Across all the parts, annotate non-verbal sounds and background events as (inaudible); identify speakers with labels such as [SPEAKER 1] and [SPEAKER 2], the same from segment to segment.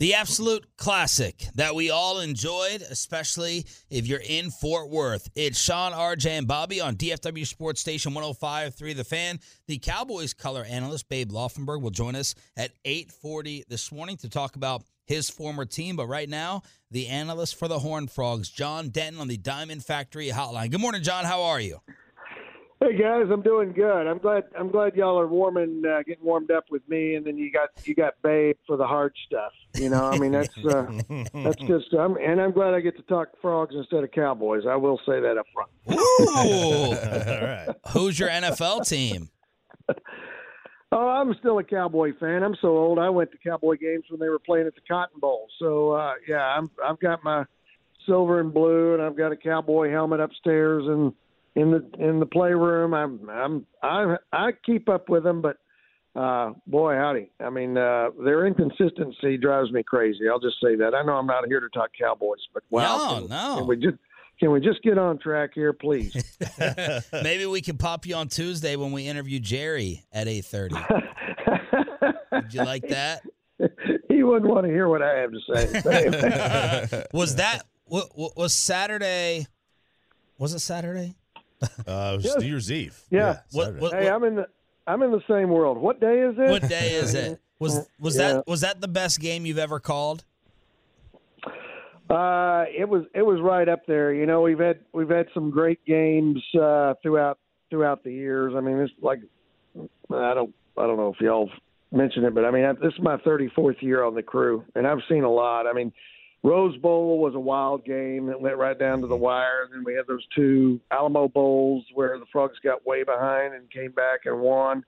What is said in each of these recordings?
[SPEAKER 1] The absolute classic that we all enjoyed, especially if you're in Fort Worth. It's Sean, RJ, and Bobby on DFW Sports Station 105.3 The Fan. The Cowboys color analyst, Babe Laufenberg, will join us at 8.40 this morning to talk about his former team. But right now, the analyst for the Horned Frogs, John Denton on the Diamond Factory Hotline. Good morning, John. How are you?
[SPEAKER 2] Hey guys, I'm doing good. I'm glad. I'm glad y'all are warming, uh, getting warmed up with me, and then you got you got Babe for the hard stuff. You know, I mean that's uh, that's (laughs) just. I'm, and I'm glad I get to talk frogs instead of cowboys. I will say that up front.
[SPEAKER 1] Ooh. (laughs) Who's your NFL team? (laughs)
[SPEAKER 2] Oh, I'm still a Cowboy fan. I'm so old. I went to Cowboy games when they were playing at the Cotton Bowl. So uh, yeah, I'm I've got my silver and blue, and I've got a Cowboy helmet upstairs and in the in the playroom. I'm I'm I I keep up with them, but uh, boy howdy, I mean uh, their inconsistency drives me crazy. I'll just say that. I know I'm not here to talk Cowboys, but wow,
[SPEAKER 1] No,
[SPEAKER 2] can,
[SPEAKER 1] no.
[SPEAKER 2] can we just can we just get on track here, please? (laughs) (laughs)
[SPEAKER 1] Maybe we can pop you on Tuesday when we interview Jerry at 8.30. (laughs) Would you like that?
[SPEAKER 2] he wouldn't want to hear what I have to say.
[SPEAKER 1] Was that, wa- wa- was Saturday, was it Saturday? (laughs)
[SPEAKER 3] Uh, it was
[SPEAKER 2] Yes.
[SPEAKER 3] New Year's Eve.
[SPEAKER 2] Yeah.
[SPEAKER 1] What- what-
[SPEAKER 2] hey, I'm in the I'm in the same world. What day is it?
[SPEAKER 1] What day is it? (laughs) Was was
[SPEAKER 2] Yeah.
[SPEAKER 1] that was that the best game you've ever called?
[SPEAKER 2] Uh, it was it was right up there. You know, we've had we've had some great games uh, throughout throughout the years. I mean, it's like I don't I don't know if y'all mentioned it, but I mean, this is my 34th year on the crew, and I've seen a lot. I mean, Rose Bowl was a wild game that went right down to the wire. And then we had those two Alamo Bowls where the Frogs got way behind and came back and won.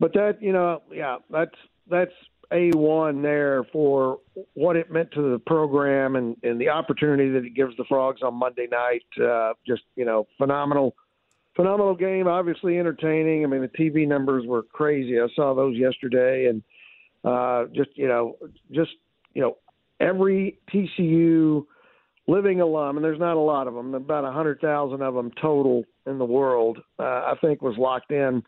[SPEAKER 2] But that, you know, yeah, that's that's a one there for what it meant to the program and, and the opportunity that it gives the Frogs on Monday night. Uh, just you know, phenomenal, phenomenal game. Obviously entertaining. I mean, the TV numbers were crazy. I saw those yesterday, and uh, just you know, just you know, every TCU living alum, and there's not a lot of them, about a hundred thousand of them total in the world. Uh, I think was locked in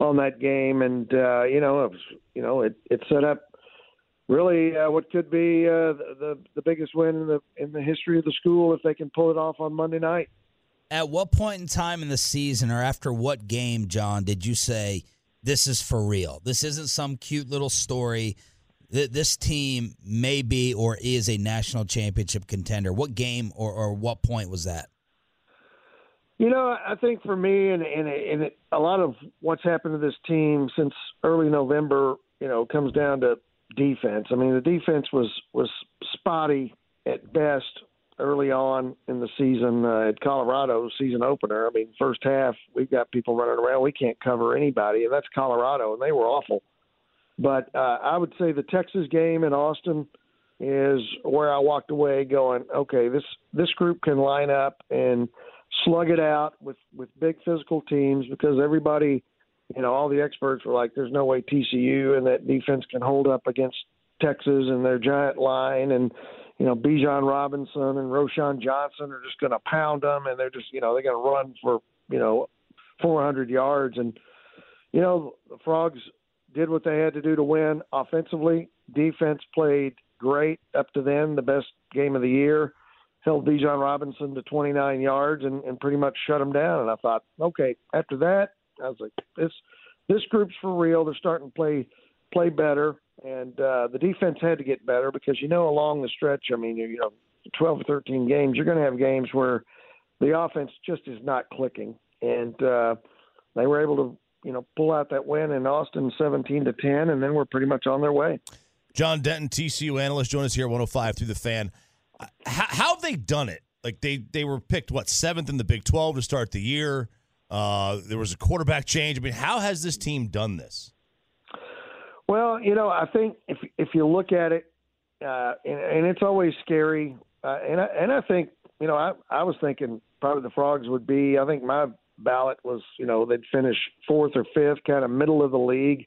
[SPEAKER 2] on that game, and uh, you know, it was, you know, it, it set up really uh, what could be uh, the the biggest win in the in the history of the school if they can pull it off on Monday night.
[SPEAKER 1] At what point in time in the season or after what game, John, did you say this is for real? This isn't some cute little story. Th- This team may be or is a national championship contender. What game or, or what point was that?
[SPEAKER 2] You know, I think for me, and and, and a lot of what's happened to this team since early November, you know, comes down to defense. I mean, the defense was was spotty at best early on in the season uh, at Colorado season opener. I mean, first half we've got people running around. We can't cover anybody, and that's Colorado, and they were awful. But uh, I would say the Texas game in Austin is where I walked away going, okay, this this group can line up and slug it out with with big physical teams because everybody, you know, all the experts were like, there's no way TCU and that defense can hold up against Texas and their giant line and you know Bijan Robinson and Roschon Johnson are just going to pound them and they're just you know they're going to run for you know 400 yards. And you know the Frogs did what they had to do to win offensively. Defense played great up to then, the best game of the year. Held Bijan Robinson to 29 yards and, and pretty much shut him down. And I thought, okay, after that, I was like, this this group's for real. They're starting to play play better, and uh, the defense had to get better because you know along the stretch, I mean, you know, 12 or 13 games, you're going to have games where the offense just is not clicking, and uh, they were able to you know pull out that win in Austin, 17 to 10, and then we're pretty much on their way.
[SPEAKER 3] John Denton, TCU analyst, join us here at 105 through the fan. How, how have they done it? Like they they were picked what seventh in the Big 12 to start the year. Uh, there was a quarterback change. I mean, how has this team done this?
[SPEAKER 2] Well, you know, I think if if you look at it, uh, and, and it's always scary, uh, and I, and I think you know I I was thinking probably the frogs would be. I think my ballot was you know they'd finish fourth or fifth, kind of middle of the league,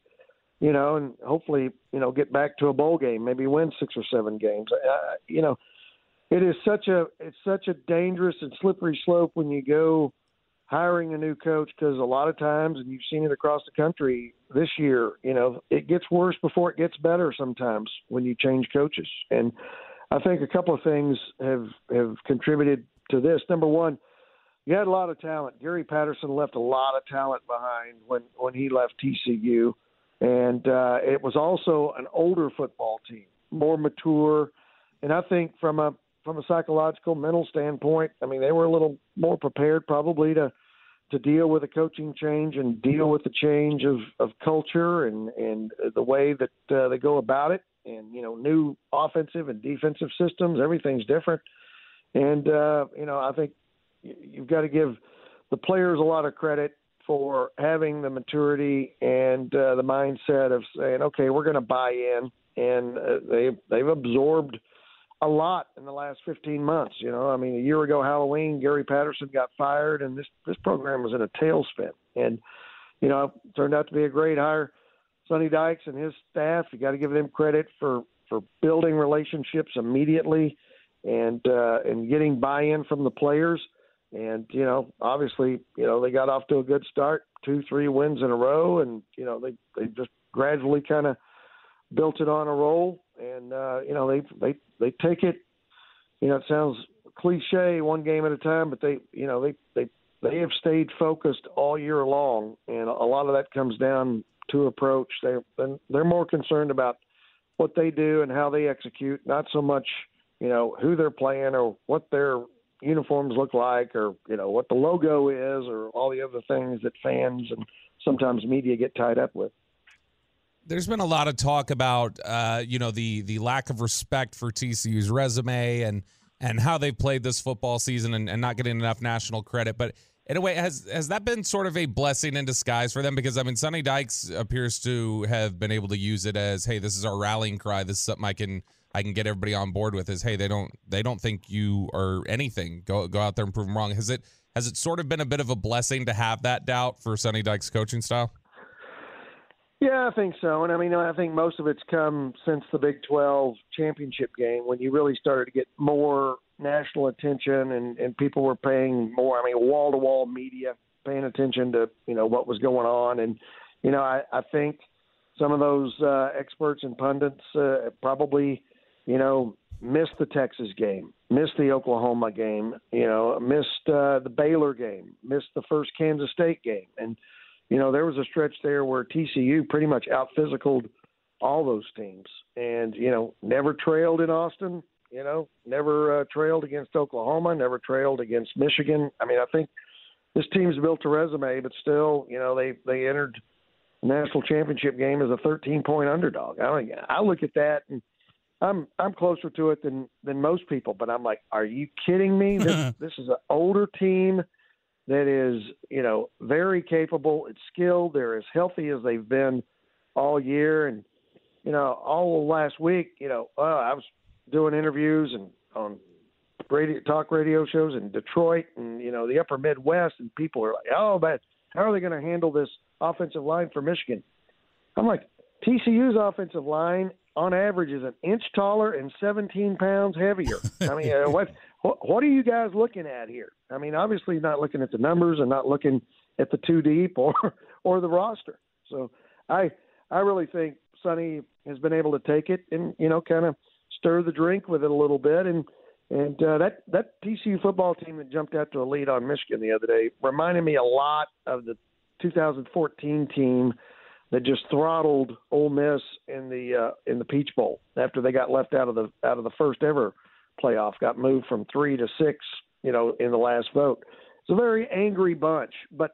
[SPEAKER 2] you know, and hopefully you know get back to a bowl game, maybe win six or seven games. Uh, you know, it is such a it's such a dangerous and slippery slope when you go hiring a new coach because a lot of times, and you've seen it across the country this year, you know, it gets worse before it gets better sometimes when you change coaches. And I think a couple of things have have contributed to this. Number one, you had a lot of talent. Gary Patterson left a lot of talent behind when when he left TCU, and uh, it was also an older football team, more mature. And I think from a from a psychological mental standpoint, I mean, they were a little more prepared probably to to deal with a coaching change and deal with the change of, of culture and, and the way that uh, they go about it and, you know, new offensive and defensive systems. Everything's different. And, uh, you know, I think you've got to give the players a lot of credit for having the maturity and uh, the mindset of saying, okay, we're going to buy in. And uh, they, they've absorbed – a lot in the last 15 months. You know, I mean, a year ago Halloween, Gary Patterson got fired, and this this program was in a tailspin. And you know, turned out to be a great hire. Sonny Dykes and his staff, you got to give them credit for for building relationships immediately, and uh, and getting buy-in from the players. And you know, obviously, you know they got off to a good start, two, three wins in a row, and you know they they just gradually kind of built it on a roll and uh, you know they they they take it. You know, it sounds cliche, one game at a time, but they you know they they they have stayed focused all year long, and a lot of that comes down to approach. They're they're more concerned about what they do and how they execute, not so much you know who they're playing or what their uniforms look like or you know what the logo is or all the other things that fans and sometimes media get tied up with
[SPEAKER 4] there's been a lot of talk about uh, you know the the lack of respect for TCU's resume and and how they've played this football season and, and not getting enough national credit. But in a way, has has that been sort of a blessing in disguise for them? Because I mean, Sonny Dykes appears to have been able to use it as, hey, this is our rallying cry. This is something I can I can get everybody on board with. Is hey, they don't they don't think you are anything. Go go out there and prove them wrong. Has it has it sort of been a bit of a blessing to have that doubt for Sonny Dykes' coaching style?
[SPEAKER 2] Yeah, I think so. And I mean, I think most of it's come since the Big 12 championship game when you really started to get more national attention and, and people were paying more, I mean, wall to wall media paying attention to, you know, what was going on. And, you know, I, I think some of those uh, experts and pundits uh, probably, you know, missed the Texas game, missed the Oklahoma game, you know, missed uh, the Baylor game, missed the first Kansas State game. And, you know, there was a stretch there where TCU pretty much out physicaled all those teams and, you know, never trailed in Austin, you know, never uh, trailed against Oklahoma, never trailed against Michigan. I mean, I think this team's built a resume, but still, you know, they, they entered the national championship game as a 13 point underdog. I mean, I look at that and I'm I'm closer to it than than most people, but I'm like, are you kidding me? This (laughs) this is an older team that is, you know, very capable. It's skilled. They're as healthy as they've been all year. And, you know, all last week, you know, uh, I was doing interviews and on radio talk radio shows in Detroit and, you know, the upper Midwest. And people are like, oh, but how are they going to handle this offensive line for Michigan? I'm like, TCU's offensive line on average is an inch taller and 17 pounds heavier. I mean, uh, what what, are you guys looking at here? I mean, obviously not looking at the numbers and not looking at the two deep or (laughs) or the roster. So I I really think Sonny has been able to take it and you know kind of stir the drink with it a little bit and and uh, that that TCU football team that jumped out to a lead on Michigan the other day reminded me a lot of the 2014 team that just throttled Ole Miss in the uh, in the Peach Bowl after they got left out of the out of the first ever playoff, got moved from three to six, you know, in the last vote. It's a very angry bunch, but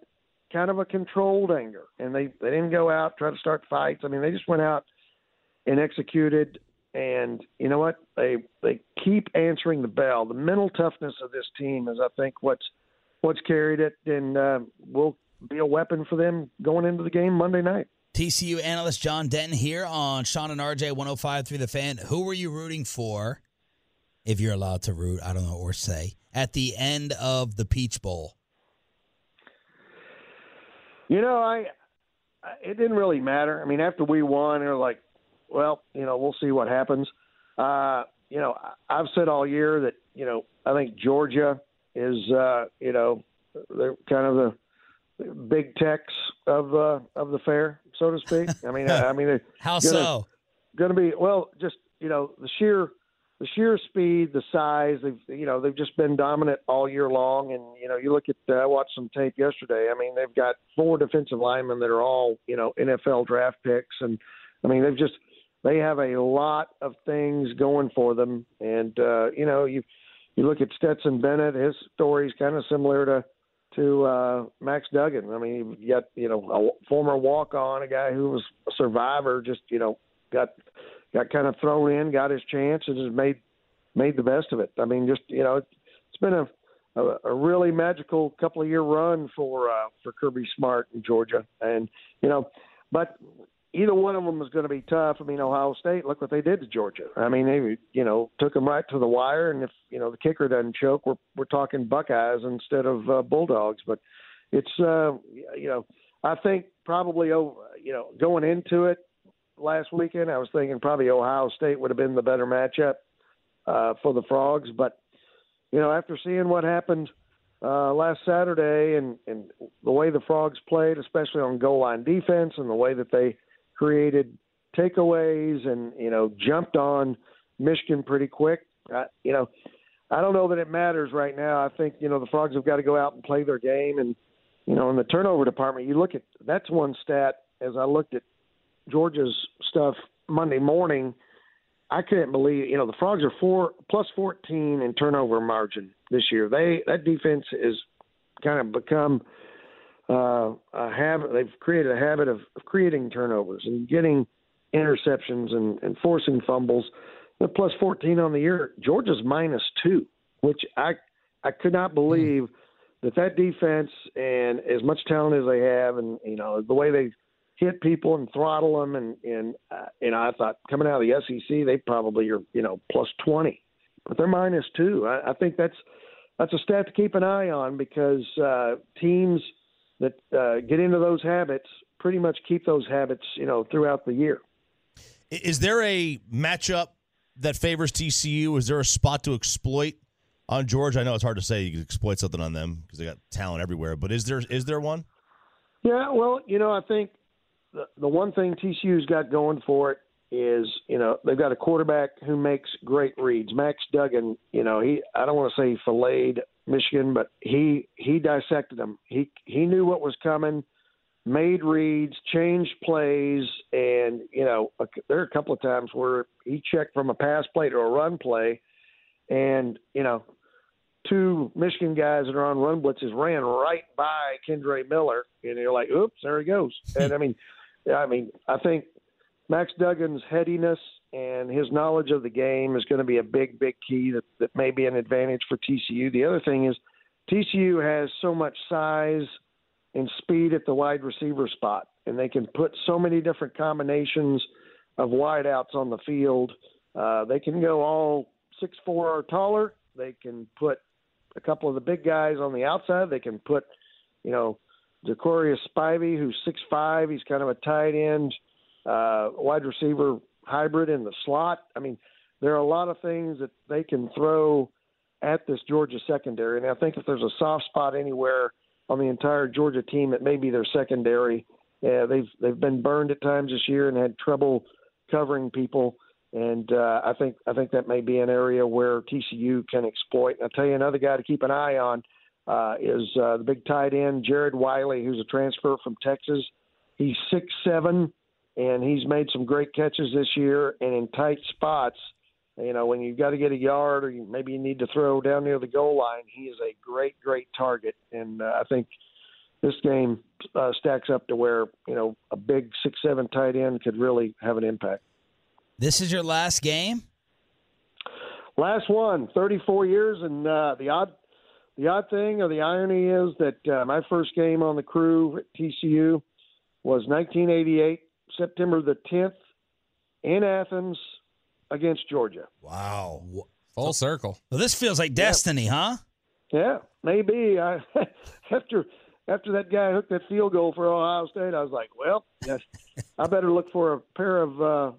[SPEAKER 2] kind of a controlled anger. And they, they didn't go out, try to start fights. I mean, they just went out and executed. And you know what? They they keep answering the bell. The mental toughness of this team is, I think, what's what's carried it, and uh, will be a weapon for them going into the game Monday night.
[SPEAKER 1] TCU analyst John Denton here on Sean and RJ 105 through the fan. Who were you rooting for, if you're allowed to root, I don't know, or say, at the end of the Peach Bowl?
[SPEAKER 2] You know, I it didn't really matter. I mean, after we won, they're like, well, you know, we'll see what happens. Uh, you know, I've said all year that you know I think Georgia is, uh, you know, they're kind of the Big Tex of uh, of the fair, so to speak. I mean, I, I mean, (laughs)
[SPEAKER 1] how
[SPEAKER 2] gonna,
[SPEAKER 1] so?
[SPEAKER 2] Going to be well, just you know, the sheer the sheer speed, the size. They've you know they've just been dominant all year long, and you know you look at uh, I watched some tape yesterday. I mean, they've got four defensive linemen that are all you know NFL draft picks, and I mean they've just they have a lot of things going for them, and uh, you know you you look at Stetson Bennett, his story is kind of similar to to uh, Max Duggan. I mean, got you know a former walk on, a guy who was a survivor, just you know got got kind of thrown in, got his chance, and just made made the best of it. I mean, just you know, it's been a a, a really magical couple of year run for uh, for Kirby Smart in Georgia, and you know, but either one of them is going to be tough. I mean, Ohio State, look what they did to Georgia. I mean, they you know took them right to the wire, and if you know the kicker doesn't choke, we're we're talking Buckeyes instead of uh, Bulldogs. But it's uh, you know I think probably over you know going into it last weekend, I was thinking probably Ohio State would have been the better matchup uh, for the Frogs, but you know after seeing what happened. Uh, last Saturday, and, and the way the Frogs played, especially on goal line defense, and the way that they created takeaways and you know jumped on Michigan pretty quick. You know, I don't know that it matters right now. I think you know the Frogs have got to go out and play their game, and you know in the turnover department, you look at that's one stat. As I looked at Georgia's stuff Monday morning, I couldn't believe you know the Frogs are four plus fourteen in turnover margin this year. They that defense is kind of become uh, a habit. They've created a habit of, of creating turnovers and getting interceptions and, and forcing fumbles. They're plus 14 on the year. Georgia's minus two, which I I could not believe that that defense and as much talent as they have, and you know the way they hit people and throttle them, and and uh, you know I thought coming out of the SEC they probably are you know plus 20, but they're minus two. I, I think that's that's a stat to keep an eye on because uh, teams – that uh, get into those habits pretty much keep those habits, you know, throughout the year.
[SPEAKER 3] Is there a matchup that favors TCU? Is there a spot to exploit on George? I know it's hard to say you can exploit something on them because they got talent everywhere, but is there is there one?
[SPEAKER 2] Yeah, well, you know, I think the the one thing TCU's got going for it is, you know, they've got a quarterback who makes great reads. Max Duggan, you know, he I don't want to say filleted Michigan, but he he dissected them. He he knew what was coming, made reads, changed plays, and you know there are a couple of times where he checked from a pass play to a run play, and you know two Michigan guys that are on run blitzes ran right by Kendre Miller, and you're like, oops, there he goes. And I mean, I mean, I think Max Duggan's headiness and his knowledge of the game is going to be a big, big key that, that may be an advantage for TCU. The other thing is TCU has so much size and speed at the wide receiver spot, and they can put so many different combinations of wideouts on the field. Uh, they can go all six four or taller. They can put a couple of the big guys on the outside. They can put, you know, Decorrius Spivey, who's six five. He's kind of a tight end, uh, wide receiver hybrid in the slot. I mean, there are a lot of things that they can throw at this Georgia secondary, and I think if there's a soft spot anywhere on the entire Georgia team, it may be their secondary. Yeah, they've they've been burned at times this year and had trouble covering people, and uh, I think I think that may be an area where TCU can exploit. And I'll tell you another guy to keep an eye on uh, is uh, the big tight end Jared Wiley, who's a transfer from Texas. He's six seven, and he's made some great catches this year and in tight spots. You know, when you've got to get a yard or you, maybe you need to throw down near the goal line, he is a great, great target. And uh, I think this game uh, stacks up to where you know a big six seven tight end could really have an impact.
[SPEAKER 1] This is your last game.
[SPEAKER 2] Last one, 34 years, and uh, the odd the odd thing or the irony is that uh, my first game on the crew at TCU was 1988, September the 10th, in Athens against Georgia.
[SPEAKER 3] Wow.
[SPEAKER 4] Full circle.
[SPEAKER 1] Well, this feels like destiny, huh?
[SPEAKER 2] Yeah, maybe. I (laughs) after after that guy hooked that field goal for Ohio State, I was like, well, yes, I better look for a pair of uh,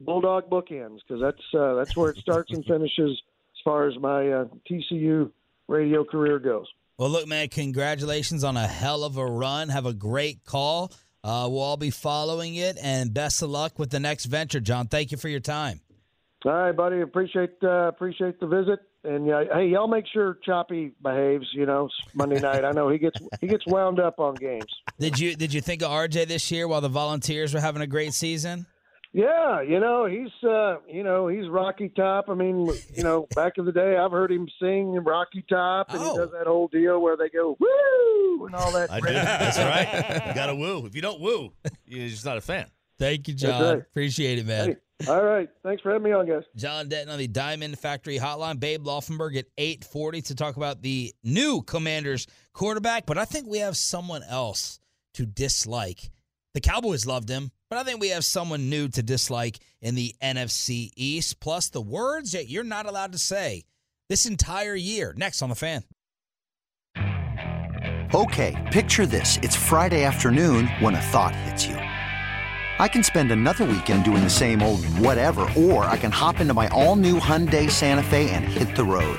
[SPEAKER 2] bulldog bookends because that's uh, that's where it starts and finishes as far as my uh, TCU radio career goes.
[SPEAKER 1] Well, look, man, congratulations on a hell of a run. Have a great call. Uh, we'll all be following it, and best of luck with the next venture, John. Thank you for your time.
[SPEAKER 2] All right, buddy. Appreciate uh, appreciate the visit, and uh, hey, y'all make sure Choppy behaves. You know, Monday night. I know he gets he gets wound up on games.
[SPEAKER 1] Did you did you think of RJ this year while the Volunteers were having a great season?
[SPEAKER 2] Yeah, you know he's uh, you know he's Rocky Top. I mean, you know, (laughs) back in the day, I've heard him sing Rocky Top, and
[SPEAKER 1] Oh.
[SPEAKER 2] he does that whole deal where they go woo and all that.
[SPEAKER 3] I did. That's right. (laughs) You got to woo. If you don't woo, you're just not a fan.
[SPEAKER 1] Thank you, John.
[SPEAKER 2] right.
[SPEAKER 1] Appreciate it, man.
[SPEAKER 2] Hey, all right, thanks for having me on, guys.
[SPEAKER 1] John Denton on the Diamond Factory Hotline. Babe Laufenberg at 840 to talk about the new Commanders quarterback. But I think we have someone else to dislike. The Cowboys loved him, but I think we have someone new to dislike in the NFC East. Plus the words that you're not allowed to say this entire year. Next on the fan.
[SPEAKER 5] Okay, picture this. It's Friday afternoon when a thought hits you. I can spend another weekend doing the same old whatever, or I can hop into my all new Hyundai Santa Fe and hit the road.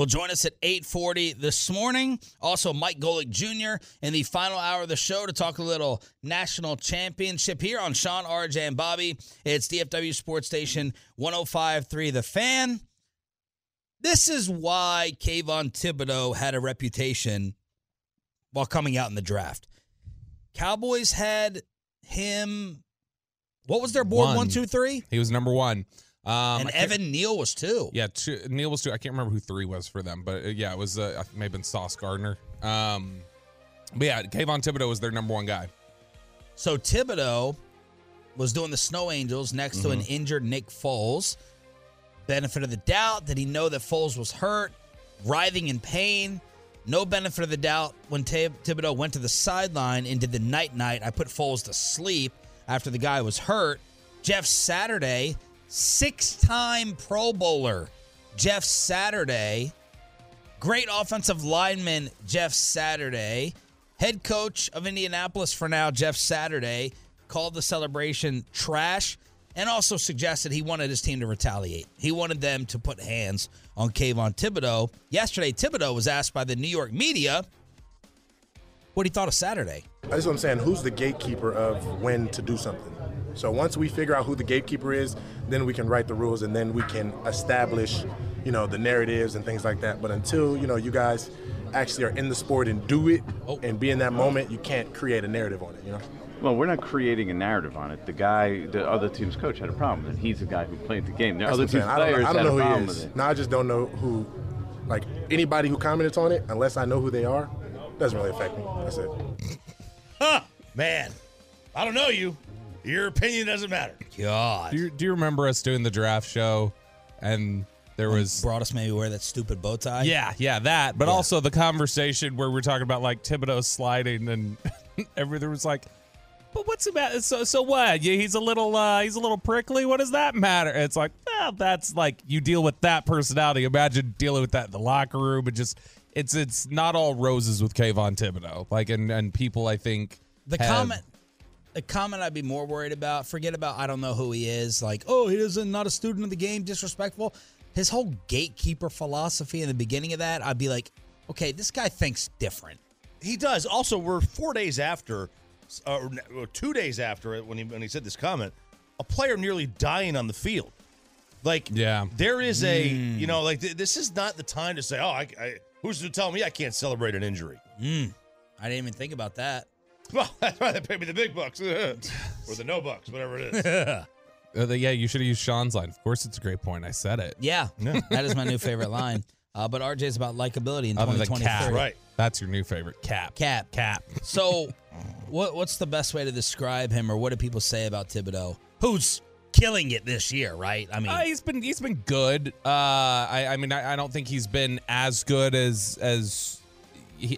[SPEAKER 1] will join us at 8:40 this morning. Also, Mike Golic Jr. in the final hour of the show to talk a little national championship here on Sean, RJ, and Bobby. It's DFW Sports Station 105.3 The Fan. This is why Kayvon Thibodeaux had a reputation while coming out in the draft. Cowboys had him. What was their board?
[SPEAKER 4] One.
[SPEAKER 1] One, two, three.
[SPEAKER 4] He was number one. Um,
[SPEAKER 1] and Evan Neal was two.
[SPEAKER 4] Yeah, two, Neal was two. I can't remember who three was for them, but uh, yeah, it was. Uh, it may have been Sauce Gardner. Um, but yeah, Kayvon Thibodeaux was their number one guy.
[SPEAKER 1] So Thibodeaux was doing the Snow Angels next to an injured Nick Foles. Benefit of the doubt. Did he know that Foles was hurt, writhing in pain? No benefit of the doubt when Thib- Thibodeaux went to the sideline and did the night night. I put Foles to sleep after the guy was hurt. Jeff Saturday, six time Pro Bowler. Jeff Saturday, great offensive lineman, Jeff Saturday. Head coach of Indianapolis for now, Jeff Saturday, called the celebration trash and also suggested he wanted his team to retaliate. He wanted them to put hands on Kayvon Thibodeaux. Yesterday, Thibodeaux was asked by the New York media what he thought of Saturday.
[SPEAKER 6] That's what I'm saying. Who's the gatekeeper of when to do something? So once we figure out who the gatekeeper is, then we can write the rules and then we can establish, you know, the narratives and things like that. But until, you know, you guys actually are in the sport and do it
[SPEAKER 1] Oh.
[SPEAKER 6] and be in that moment, you can't create a narrative on it. You know.
[SPEAKER 7] Well, we're not creating a narrative on it. The guy, the other team's coach had a problem with it. He's the guy who played the game. The
[SPEAKER 6] That's
[SPEAKER 7] other
[SPEAKER 6] what I'm
[SPEAKER 7] team's
[SPEAKER 6] saying. I don't,
[SPEAKER 7] players
[SPEAKER 6] I don't
[SPEAKER 7] had
[SPEAKER 6] know
[SPEAKER 7] a
[SPEAKER 6] who
[SPEAKER 7] problem
[SPEAKER 6] he
[SPEAKER 7] with
[SPEAKER 6] is.
[SPEAKER 7] it.
[SPEAKER 6] No, I just don't know who. Like anybody who commented on it, unless I know who they are, doesn't really affect me. That's it.
[SPEAKER 3] Huh, man, I don't know you. Your opinion doesn't matter.
[SPEAKER 1] God.
[SPEAKER 4] Do you, do you remember us doing the draft show and there was
[SPEAKER 1] brought us maybe wear that stupid bow tie.
[SPEAKER 4] Yeah, yeah, that. But
[SPEAKER 1] Yeah.
[SPEAKER 4] also the conversation where we're talking about like Thibodeaux sliding and (laughs) everything was like, but what's the matter? So so what? Yeah, he's a little uh he's a little prickly. What does that matter? It's like, well, that's like you deal with that personality. Imagine dealing with that in the locker room and just it's it's not all roses with Kayvon Thibodeaux. Like and and people I think
[SPEAKER 1] The
[SPEAKER 4] have-
[SPEAKER 1] comment the comment I'd be more worried about, forget about I don't know who he is, like, oh, he doesn't not a student of the game, disrespectful. His whole gatekeeper philosophy in the beginning of that, I'd be like, okay, this guy thinks different.
[SPEAKER 3] He does. Also, we're four days after, uh, or two days after it when he when he said this comment, a player nearly dying on the field. Like,
[SPEAKER 4] yeah,
[SPEAKER 3] there is a you know like th- this is not the time to say, oh, I, I who's to tell me I can't celebrate an injury?
[SPEAKER 1] Mm. I didn't even think about that. (laughs)
[SPEAKER 3] Well, that's why they pay me the big bucks (laughs) or the no bucks, whatever it is. (laughs)
[SPEAKER 4] Uh, the- yeah, you should have used Sean's line. Of course, it's a great point. I said it.
[SPEAKER 1] Yeah, that is my new favorite line. Uh, but RJ's about likability in
[SPEAKER 4] Other than
[SPEAKER 1] 2023.
[SPEAKER 4] cap, That's your new favorite. Cap.
[SPEAKER 1] Cap.
[SPEAKER 4] Cap.
[SPEAKER 1] So, what what's the best way to describe him, or what do people say about Thibodeaux, who's killing it this year? Right? I mean,
[SPEAKER 4] Uh, he's been he's been good. Uh, I, I mean, I, I don't think he's been as good as as he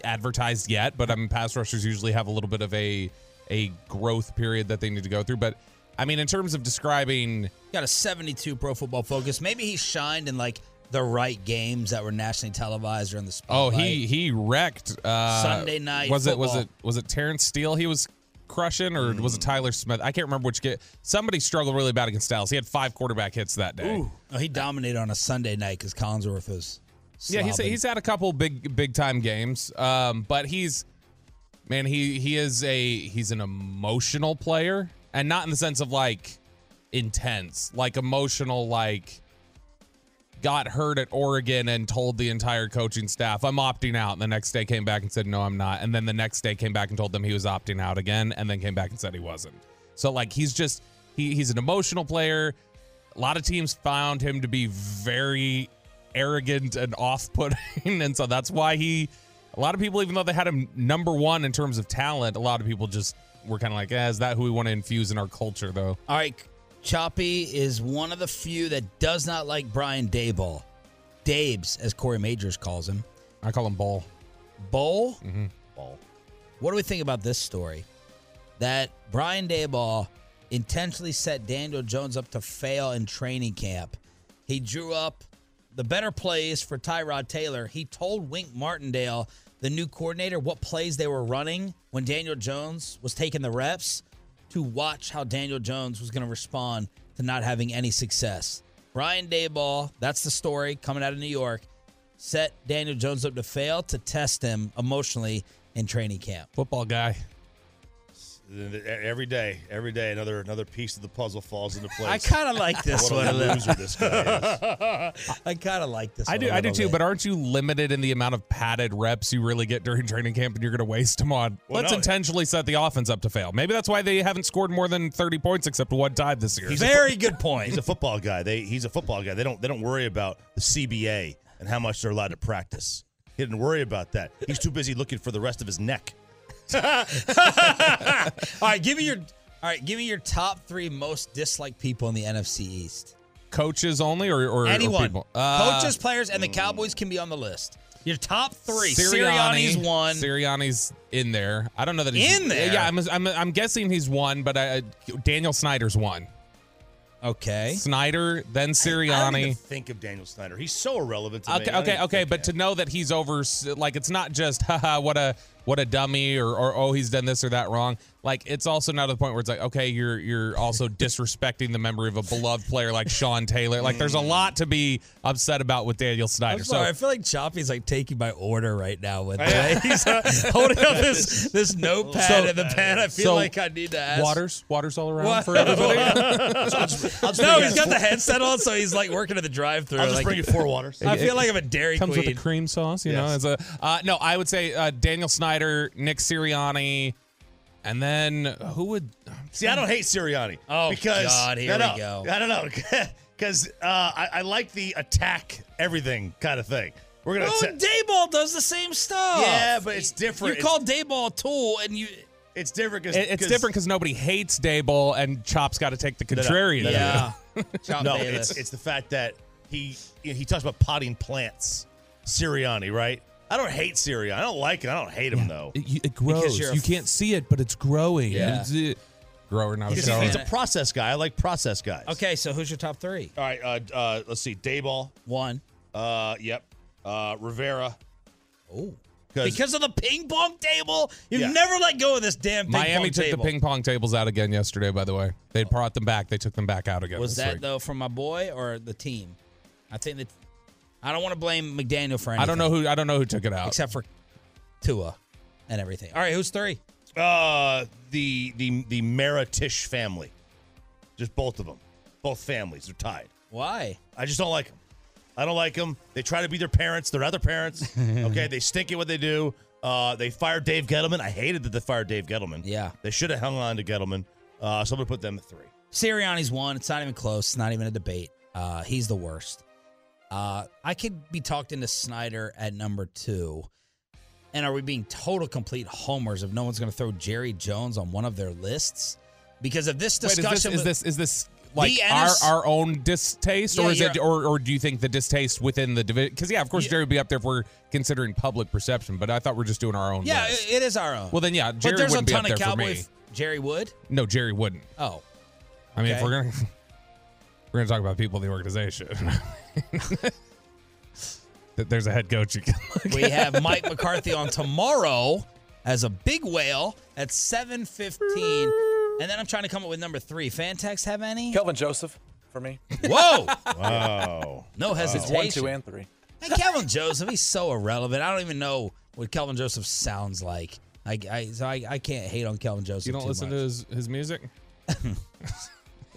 [SPEAKER 4] advertised yet. But I mean, pass rushers usually have a little bit of a a growth period that they need to go through. But I mean, in terms of describing,
[SPEAKER 1] got a 72 Pro Football Focus. Maybe he shined in like the right games that were nationally televised or in the spotlight.
[SPEAKER 4] oh, he he wrecked uh,
[SPEAKER 1] Sunday night
[SPEAKER 4] Was it was it was it Terence Steele? He was crushing, or was it Tyler Smith? I can't remember which. Get somebody struggled really bad against Dallas. He had five quarterback hits that day.
[SPEAKER 1] Oh, he dominated on a Sunday night because Collinsworth was.
[SPEAKER 4] Yeah, he's he's had a couple big big time games. Um, but he's man, he he is a he's an emotional player, and not in the sense of like intense, like emotional, like got hurt at Oregon and told the entire coaching staff, I'm opting out. And the next day came back and said, No, I'm not. And then the next day came back and told them he was opting out again, and then came back and said he wasn't. So like he's just he he's an emotional player. A lot of teams found him to be very arrogant and (laughs) off-putting, and so that's why he. A lot of people, even though they had him number one in terms of talent, a lot of people just were kind of like, eh, "Is that who we want to infuse in our culture?" Though.
[SPEAKER 1] All right, Choppy is one of the few that does not like Brian Daboll. Dabes, as Corey Majors calls him.
[SPEAKER 4] I call him Bull.
[SPEAKER 1] Bull?
[SPEAKER 4] Mm-hmm.
[SPEAKER 3] Bull.
[SPEAKER 1] What do we think about this story? That Brian Daboll intentionally set Daniel Jones up to fail in training camp. He drew up the better plays for Tyrod Taylor. He told Wink Martindale, the new coordinator, what plays they were running when Daniel Jones was taking the reps to watch how Daniel Jones was going to respond to not having any success. Brian Daboll, that's the story coming out of New York, set Daniel Jones up to fail to test him emotionally in training camp.
[SPEAKER 4] Football guy.
[SPEAKER 3] Every day, every day, another another piece of the puzzle falls into place.
[SPEAKER 1] I kind of like (laughs) this
[SPEAKER 3] What
[SPEAKER 1] one.
[SPEAKER 3] a
[SPEAKER 1] a
[SPEAKER 3] loser this guy is. (laughs)
[SPEAKER 1] I kind of like this.
[SPEAKER 4] I
[SPEAKER 1] one
[SPEAKER 4] do,
[SPEAKER 1] a
[SPEAKER 4] I do too.
[SPEAKER 1] bit.
[SPEAKER 4] But aren't you limited in the amount of padded reps you really get during training camp, and you're going to waste them on?
[SPEAKER 3] Well,
[SPEAKER 4] Let's
[SPEAKER 3] no.
[SPEAKER 4] intentionally set the offense up to fail. Maybe that's why they haven't scored more than 30 points except one time this year.
[SPEAKER 3] He's
[SPEAKER 1] very
[SPEAKER 3] fo-
[SPEAKER 1] good point.
[SPEAKER 3] He's a football guy. They he's a football guy. They don't they don't worry about the CBA and how much they're allowed to practice. He didn't worry about that. He's too busy looking for the rest of his neck. (laughs)
[SPEAKER 1] all right, give me your all right. Give me your top three most disliked people in the NFC East.
[SPEAKER 4] Coaches only, or, or or
[SPEAKER 1] Anyone,
[SPEAKER 4] people? Uh,
[SPEAKER 1] coaches, players, and the Cowboys can be on the list. Your top three.
[SPEAKER 4] Sirianni,
[SPEAKER 1] Sirianni's one.
[SPEAKER 4] Sirianni's in there. I don't know that he's
[SPEAKER 1] In there?
[SPEAKER 4] Yeah, I'm, I'm, I'm guessing he's one, but I, Daniel Snyder's one.
[SPEAKER 1] Okay.
[SPEAKER 4] Snyder, then
[SPEAKER 3] I don't even
[SPEAKER 4] Sirianni.
[SPEAKER 3] think of Daniel Snyder. He's so irrelevant to me.
[SPEAKER 4] Okay, okay, okay, but to know that he's over, like it's not just, (laughs) haha, what a what a dummy or, or oh he's done this or that wrong. Like it's also now to the point where it's like okay you're you're also (laughs) disrespecting the memory of a beloved player like Sean Taylor. Like there's a lot to be upset about with Daniel Snyder.
[SPEAKER 1] I'm
[SPEAKER 4] So
[SPEAKER 1] sorry, I feel like Choppy's like taking my order right now with (laughs) the way he's uh, holding up this this (laughs) notepad
[SPEAKER 4] So-
[SPEAKER 1] and the pen. I feel
[SPEAKER 4] so
[SPEAKER 1] like I need to ask.
[SPEAKER 4] waters waters all around
[SPEAKER 1] What?
[SPEAKER 4] for everybody.
[SPEAKER 1] no, he's got the headset on, so he's like working at the drive-through.
[SPEAKER 3] I'll just
[SPEAKER 1] like,
[SPEAKER 3] bring you four waters.
[SPEAKER 1] I feel like I'm a Dairy
[SPEAKER 4] comes
[SPEAKER 1] Queen.
[SPEAKER 4] with a cream sauce, you know.
[SPEAKER 3] Yes.
[SPEAKER 4] As a uh, no, I would say uh, Daniel Snyder, Nick Sirianni, and then who would?
[SPEAKER 3] See, I don't hate Sirianni.
[SPEAKER 1] Oh,
[SPEAKER 3] because,
[SPEAKER 1] God, here
[SPEAKER 3] no,
[SPEAKER 1] we
[SPEAKER 3] no,
[SPEAKER 1] go.
[SPEAKER 3] I don't know. (laughs) Because uh, I, I like the attack everything kind of thing. We're gonna.
[SPEAKER 1] Oh,
[SPEAKER 3] ta-
[SPEAKER 1] Daboll does the same stuff.
[SPEAKER 3] Yeah, but it's different.
[SPEAKER 1] You
[SPEAKER 3] It's-
[SPEAKER 1] call Daboll a tool, and you
[SPEAKER 3] it's different because
[SPEAKER 4] It- it's different because nobody hates Daboll, and Chop's got to take the contrarian.
[SPEAKER 3] no, no,
[SPEAKER 1] yeah. (laughs) Chop
[SPEAKER 3] No,
[SPEAKER 1] Davis.
[SPEAKER 3] it's it's the fact that he he talks about potting plants. Sirianni, right? I don't hate Sirianni. I don't like it. I don't hate him though.
[SPEAKER 4] It, it grows.
[SPEAKER 1] you're a
[SPEAKER 4] You
[SPEAKER 1] f-
[SPEAKER 4] can't see it, but it's growing.
[SPEAKER 1] Yeah.
[SPEAKER 4] It's, uh, grower, not a
[SPEAKER 3] Because
[SPEAKER 4] grower.
[SPEAKER 3] he's a process guy. I like process guys.
[SPEAKER 1] okay, so who's your top three?
[SPEAKER 3] All right. Uh, uh, let's see. Daboll.
[SPEAKER 1] One.
[SPEAKER 3] Uh, yep. Uh, Rivera.
[SPEAKER 1] Oh.
[SPEAKER 3] 'Cause-
[SPEAKER 1] Because of the ping pong table? You've
[SPEAKER 3] Yeah.
[SPEAKER 1] never let go of this damn ping
[SPEAKER 4] Miami
[SPEAKER 1] pong
[SPEAKER 4] took
[SPEAKER 1] table.
[SPEAKER 4] the ping pong tables out again yesterday. By the way, they brought them back. They took them back out again.
[SPEAKER 1] Was that
[SPEAKER 4] week.
[SPEAKER 1] though from my boy or the team? I think that I don't want to blame McDaniel for anything.
[SPEAKER 4] I don't know who. I don't know who took it out.
[SPEAKER 1] except for Tua and everything. All right, who's three?
[SPEAKER 3] Uh, the the the Mara-Tisch family. Just both of them. Both families are tied.
[SPEAKER 1] Why?
[SPEAKER 3] I just don't like them. I don't like them. They try to be their parents. They're other parents. (laughs) okay, they stink at what they do. Uh, they fired Dave Gettleman. I hated that they fired Dave Gettleman.
[SPEAKER 1] Yeah.
[SPEAKER 3] They should have hung on to Gettleman. Uh, so I'm gonna put them at three.
[SPEAKER 1] Sirianni's one. It's not even close. It's not even a debate. Uh, he's the worst. Uh, I could be talked into Snyder at number two. And are we being total complete homers if no one's going to throw Jerry Jones on one of their lists? Because of this
[SPEAKER 4] Wait, is
[SPEAKER 1] discussion,
[SPEAKER 4] this is this is this like
[SPEAKER 1] The
[SPEAKER 4] our our own distaste,
[SPEAKER 1] Yeah,
[SPEAKER 4] or is it, or or do you think the distaste within the division? Because yeah, of course
[SPEAKER 1] Yeah.
[SPEAKER 4] Jerry would be up there if we're considering public perception, but I thought we're just doing our own.
[SPEAKER 1] yeah,
[SPEAKER 4] list.
[SPEAKER 1] it- is our own.
[SPEAKER 4] well then yeah, Jerry
[SPEAKER 1] but there's
[SPEAKER 4] wouldn't be
[SPEAKER 1] ton
[SPEAKER 4] up
[SPEAKER 1] of
[SPEAKER 4] there for me.
[SPEAKER 1] f- Jerry Wood.
[SPEAKER 4] No, Jerry wouldn't.
[SPEAKER 1] Oh,
[SPEAKER 4] I mean, if we're gonna (laughs) we're gonna talk about people in the organization. (laughs) that There's a head coach you can (laughs) look
[SPEAKER 1] we
[SPEAKER 4] at.
[SPEAKER 1] have Mike McCarthy on tomorrow as a big whale at 7:15, and then I'm trying to come up with number three. Fantex have any?
[SPEAKER 8] Kelvin Joseph for me.
[SPEAKER 1] Whoa, (laughs)
[SPEAKER 3] Wow.
[SPEAKER 1] no hesitation.
[SPEAKER 8] One, two, and three.
[SPEAKER 1] Hey, Kelvin Joseph, he's so irrelevant. I don't even know what Kelvin Joseph sounds like. I, I so I, I can't hate on Kelvin Joseph.
[SPEAKER 4] You don't
[SPEAKER 1] too
[SPEAKER 4] listen
[SPEAKER 1] much.
[SPEAKER 4] to his, his music?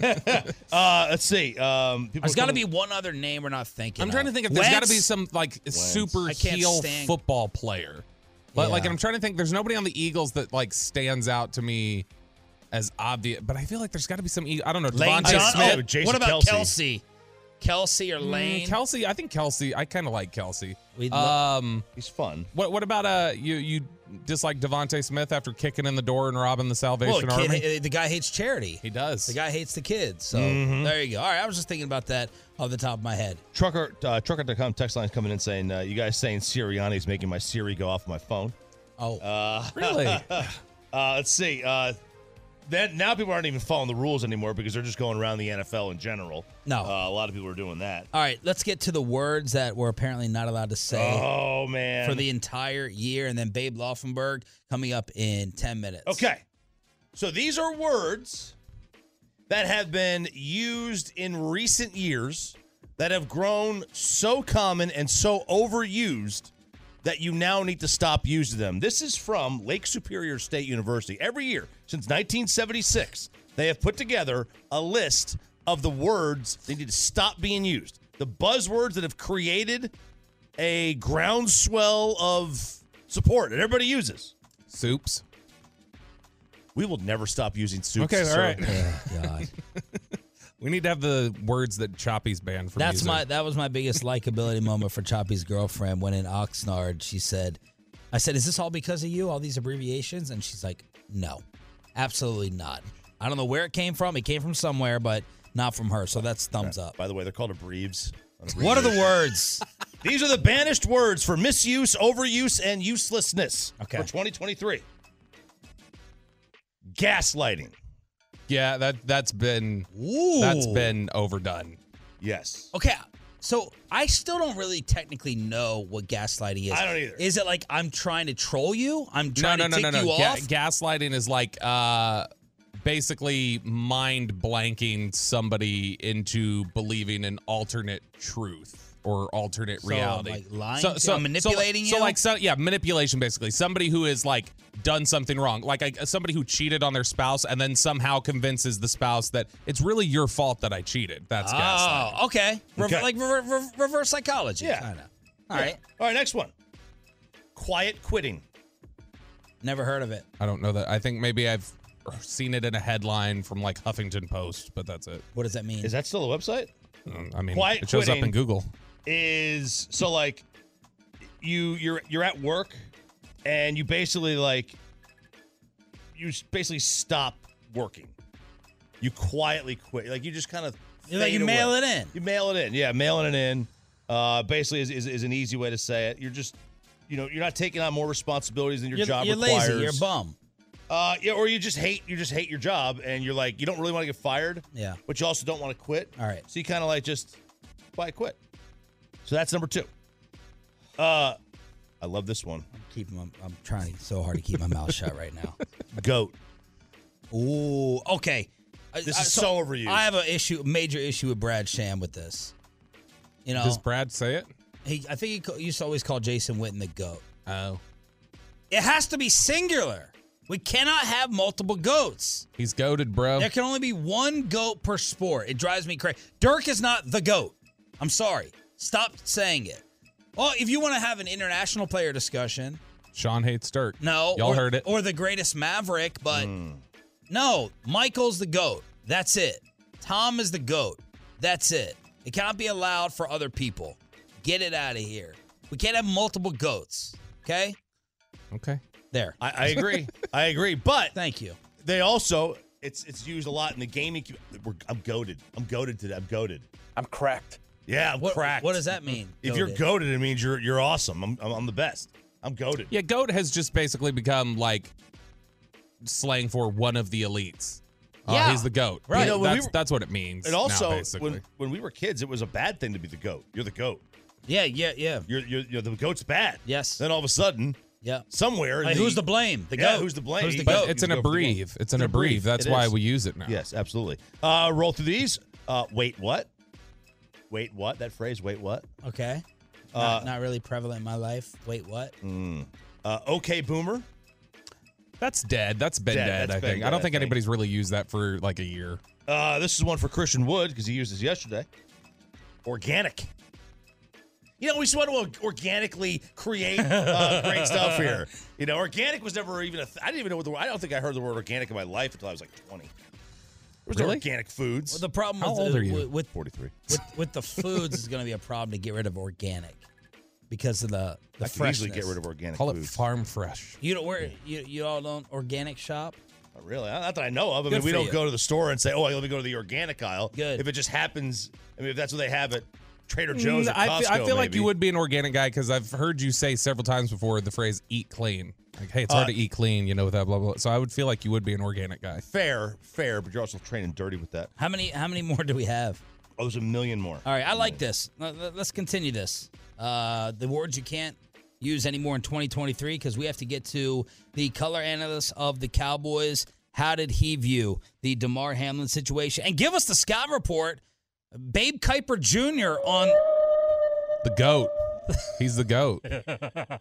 [SPEAKER 4] (laughs)
[SPEAKER 3] Uh, let's see. Um, people
[SPEAKER 1] There's got to be one other name we're not thinking.
[SPEAKER 4] I'm trying to think if there's got to be some like super
[SPEAKER 1] I
[SPEAKER 4] heel
[SPEAKER 1] stand-
[SPEAKER 4] football player. But like
[SPEAKER 1] Yeah.
[SPEAKER 4] I'm trying to think there's nobody on the Eagles that like stands out to me as obvious, but I feel like there's got to be some I don't know,
[SPEAKER 1] Lane
[SPEAKER 4] DeVonta
[SPEAKER 1] John-
[SPEAKER 4] Smith.
[SPEAKER 3] Oh, Jason
[SPEAKER 1] what about
[SPEAKER 3] Kelce.
[SPEAKER 1] Kelce? Kelce or
[SPEAKER 4] Mm,
[SPEAKER 1] Lane?
[SPEAKER 4] Kelce, I think Kelce, I kind of like Kelce.
[SPEAKER 1] We'd lo-
[SPEAKER 4] Um
[SPEAKER 3] He's fun.
[SPEAKER 4] what what about uh you you dislike DeVonta Smith after kicking in the door and robbing the
[SPEAKER 1] well,
[SPEAKER 4] Salvation
[SPEAKER 1] kid,
[SPEAKER 4] Army?
[SPEAKER 1] uh, the guy hates charity.
[SPEAKER 4] He does.
[SPEAKER 1] The guy hates the kids. So
[SPEAKER 3] Mm-hmm.
[SPEAKER 1] there you go. All right, I was just thinking about that off the top of my head.
[SPEAKER 3] Trucker uh, Trucker.com text line's coming in saying uh, you guys saying Sirianni's making my Siri go off my phone.
[SPEAKER 1] Oh,
[SPEAKER 3] Uh,
[SPEAKER 4] really? (laughs)
[SPEAKER 3] uh, let's see. Then now people aren't even following the rules anymore because they're just going around the NFL in general.
[SPEAKER 1] No.
[SPEAKER 3] uh, a lot of people are doing that.
[SPEAKER 1] all right. Let's get to the words that we're apparently not allowed to say
[SPEAKER 3] Oh man!
[SPEAKER 1] for the entire year, and then Babe Laufenberg coming up in ten minutes.
[SPEAKER 3] okay, so these are words that have been used in recent years that have grown so common and so overused that you now need to stop using them. This is from Lake Superior State University. Every year since 1976, they have put together a list of the words they need to stop being used. The buzzwords that have created a groundswell of support that everybody uses.
[SPEAKER 4] Soups.
[SPEAKER 3] We will never stop using soups.
[SPEAKER 4] Okay, all
[SPEAKER 3] sir.
[SPEAKER 4] right. (laughs)
[SPEAKER 1] Oh, God. (laughs)
[SPEAKER 4] We need to have the words that Choppy's banned from
[SPEAKER 1] That's
[SPEAKER 4] using.
[SPEAKER 1] my that was my biggest likability moment for Choppy's girlfriend when in Oxnard she said, "I said, is this all because of you? All these abbreviations?" And she's like, "No, absolutely not. I don't know where it came from. It came from somewhere, but not from her. So that's thumbs up."
[SPEAKER 3] By the way, they're called abreves.
[SPEAKER 1] What are the words? (laughs)
[SPEAKER 3] These are the banished words for misuse, overuse, and uselessness
[SPEAKER 1] Okay.
[SPEAKER 3] for 2023. Gaslighting.
[SPEAKER 4] Yeah, that that's been
[SPEAKER 1] Ooh.
[SPEAKER 4] that's been overdone.
[SPEAKER 3] Yes.
[SPEAKER 1] Okay, So I still don't really technically know what gaslighting is.
[SPEAKER 3] I don't either.
[SPEAKER 1] Is it like I'm trying to troll you? I'm
[SPEAKER 4] No,
[SPEAKER 1] trying
[SPEAKER 4] no,
[SPEAKER 1] to
[SPEAKER 4] no,
[SPEAKER 1] tick
[SPEAKER 4] no, no.
[SPEAKER 1] you
[SPEAKER 4] Ga-
[SPEAKER 1] off?
[SPEAKER 4] gaslighting is like uh, basically mind blanking somebody into believing an alternate truth or alternate
[SPEAKER 1] So,
[SPEAKER 4] reality.
[SPEAKER 1] like, lying to- I'm manipulating
[SPEAKER 4] so,
[SPEAKER 1] you?
[SPEAKER 4] So like, so, yeah, manipulation basically. Somebody who is like done something wrong, like a, somebody who cheated on their spouse and then somehow convinces the spouse that it's really your fault that I cheated. That's gaslighting.
[SPEAKER 1] oh, okay. Re-
[SPEAKER 3] Okay.
[SPEAKER 1] Like re- re- reverse psychology.
[SPEAKER 3] Yeah.
[SPEAKER 1] Kinda. All right.
[SPEAKER 3] All right, next one. Quiet quitting.
[SPEAKER 1] Never heard of it.
[SPEAKER 4] I don't know that. I think maybe I've seen it in a headline from like Huffington Post, but that's it.
[SPEAKER 1] What does that mean?
[SPEAKER 3] Is that still a website?
[SPEAKER 4] Um, I mean,
[SPEAKER 3] Quiet
[SPEAKER 4] it shows up in Google.
[SPEAKER 3] Is so like you you're you're at work and you basically like you basically stop working. You quietly quit. Like you just kind of
[SPEAKER 1] You like you mail it in.
[SPEAKER 3] You mail it in. Yeah, mailing it in. Uh, basically is, is, is an easy way to say it. You're just you know, you're not taking on more responsibilities than your
[SPEAKER 1] You're,
[SPEAKER 3] job
[SPEAKER 1] you're
[SPEAKER 3] requires.
[SPEAKER 1] lazy. You're a bum.
[SPEAKER 3] Uh, yeah, or you just hate you just hate your job, and you're like you don't really want to get fired.
[SPEAKER 1] Yeah.
[SPEAKER 3] but you also don't want to quit.
[SPEAKER 1] All right.
[SPEAKER 3] So you kind of like just why quit. So that's number two. Uh, I love this one.
[SPEAKER 1] Keep my, I'm trying so hard to keep my mouth shut right now. (laughs)
[SPEAKER 3] Goat.
[SPEAKER 1] Ooh, okay.
[SPEAKER 3] This
[SPEAKER 1] I-
[SPEAKER 3] is so overused.
[SPEAKER 1] I have a issue, major issue with Brad Sham with this. You know,
[SPEAKER 4] Does Brad say it?
[SPEAKER 1] he, I think he co- used to always call Jason Witten the goat.
[SPEAKER 4] Oh,
[SPEAKER 1] It has to be singular. We cannot have multiple goats.
[SPEAKER 4] he's goaded, bro.
[SPEAKER 1] There can only be one goat per sport. It drives me crazy. Dirk is not the goat. I'm sorry. Stop saying it. Well, if you want to have an international player discussion,
[SPEAKER 4] Sean hates Dirk.
[SPEAKER 1] no,
[SPEAKER 4] y'all
[SPEAKER 1] or,
[SPEAKER 4] heard it.
[SPEAKER 1] or the greatest Maverick, but hmm. no, Michael's the goat. That's it. Tom is the goat. That's it. It cannot be allowed for other people. Get it out of here. We can't have multiple goats. Okay,
[SPEAKER 4] okay.
[SPEAKER 1] there.
[SPEAKER 3] I, I agree. I agree. But
[SPEAKER 1] Thank you.
[SPEAKER 3] they also it's it's used a lot in the gaming. commu- We're, I'm goaded. I'm goaded today. I'm goaded.
[SPEAKER 8] I'm cracked.
[SPEAKER 3] Yeah, I'm
[SPEAKER 1] What,
[SPEAKER 3] cracked.
[SPEAKER 1] what does that mean?
[SPEAKER 3] If you're
[SPEAKER 1] Goated.
[SPEAKER 3] goaded, it means you're you're awesome. I'm I'm, I'm the best. I'm goaded.
[SPEAKER 4] Yeah, goat has just basically become like slang for one of the elites. Uh,
[SPEAKER 1] Yeah.
[SPEAKER 4] he's the goat.
[SPEAKER 1] Right.
[SPEAKER 3] You know, when we
[SPEAKER 4] that's
[SPEAKER 3] were-
[SPEAKER 4] that's what it means.
[SPEAKER 3] And
[SPEAKER 4] now,
[SPEAKER 3] also,
[SPEAKER 4] basically.
[SPEAKER 3] when when we were kids, it was a bad thing to be the goat. You're the goat.
[SPEAKER 1] Yeah, yeah, yeah.
[SPEAKER 3] You're you're, you're the goat's bad.
[SPEAKER 1] Yes.
[SPEAKER 3] Then all of a sudden,
[SPEAKER 1] Yeah.
[SPEAKER 3] somewhere,
[SPEAKER 1] Like,
[SPEAKER 3] the-
[SPEAKER 1] who's the blame? The
[SPEAKER 3] Yeah,
[SPEAKER 1] goat.
[SPEAKER 3] who's the blame?
[SPEAKER 1] Who's the goat?
[SPEAKER 4] But it's
[SPEAKER 3] You
[SPEAKER 4] an
[SPEAKER 3] go
[SPEAKER 4] abbrev. It's an
[SPEAKER 3] It's an
[SPEAKER 4] abbrev.
[SPEAKER 3] abbrev.
[SPEAKER 4] That's
[SPEAKER 3] It
[SPEAKER 4] why
[SPEAKER 3] is.
[SPEAKER 4] we use it now.
[SPEAKER 3] Yes, absolutely. Uh, roll through these. Uh, wait, what? Wait, what? That phrase, wait, what?
[SPEAKER 1] Okay.
[SPEAKER 3] Uh,
[SPEAKER 1] Not, not really prevalent in my life. Wait, what?
[SPEAKER 3] Uh, okay, boomer.
[SPEAKER 4] That's dead. That's been
[SPEAKER 3] Dead.
[SPEAKER 4] dead.
[SPEAKER 3] That's
[SPEAKER 4] I
[SPEAKER 3] been
[SPEAKER 4] think.
[SPEAKER 3] dead,
[SPEAKER 4] I don't
[SPEAKER 3] I
[SPEAKER 4] think
[SPEAKER 3] think.
[SPEAKER 4] anybody's really used that for like a year.
[SPEAKER 3] Uh, this is one for Christian Wood because he used this yesterday. Organic. You know, we just want to organically create uh, great (laughs) stuff here. You know, organic was never even a. Th- I didn't even know what the word. I don't think I heard the word organic in my life until I was like twenty. There was no
[SPEAKER 4] Really?
[SPEAKER 3] organic foods.
[SPEAKER 1] Well, the problem
[SPEAKER 4] How
[SPEAKER 1] with,
[SPEAKER 4] old
[SPEAKER 1] the-
[SPEAKER 4] are you?
[SPEAKER 1] with, with
[SPEAKER 3] Forty-three.
[SPEAKER 1] with with the foods is going to be a problem to get rid of organic because of the the
[SPEAKER 3] I can
[SPEAKER 1] freshness.
[SPEAKER 3] easily get rid of organic
[SPEAKER 4] Call it farm fresh.
[SPEAKER 1] You don't where you you all don't organic shop.
[SPEAKER 3] Not really. Not that I know of. I
[SPEAKER 1] Good
[SPEAKER 3] mean, we don't
[SPEAKER 1] you.
[SPEAKER 3] go to the store and say, "Oh, let me go to the organic aisle."
[SPEAKER 1] Good.
[SPEAKER 3] If it just happens, I mean, if that's what they have at Trader Joe's,
[SPEAKER 4] Mm,
[SPEAKER 3] at
[SPEAKER 4] I,
[SPEAKER 3] Costco,
[SPEAKER 4] feel, I feel like you would be an organic guy because I've heard you say several times before the phrase "eat clean." Like, hey, it's hard
[SPEAKER 3] Uh,
[SPEAKER 4] to eat clean, you know, with that blah blah. blah. So I would feel like you would be an organic guy.
[SPEAKER 3] Fair, fair, but you're also training dirty with that.
[SPEAKER 1] How many how many more do we have?
[SPEAKER 3] Oh, there's a million more.
[SPEAKER 1] All right, I like this. Let- let- Let's continue this. Uh, the words you can't use anymore in 2023 because we have to get to the color analyst of the Cowboys. How did he view the Damar Hamlin situation? And give us the Scott report. Babe Kuiper Jr. on
[SPEAKER 4] The goat. He's the goat. (laughs)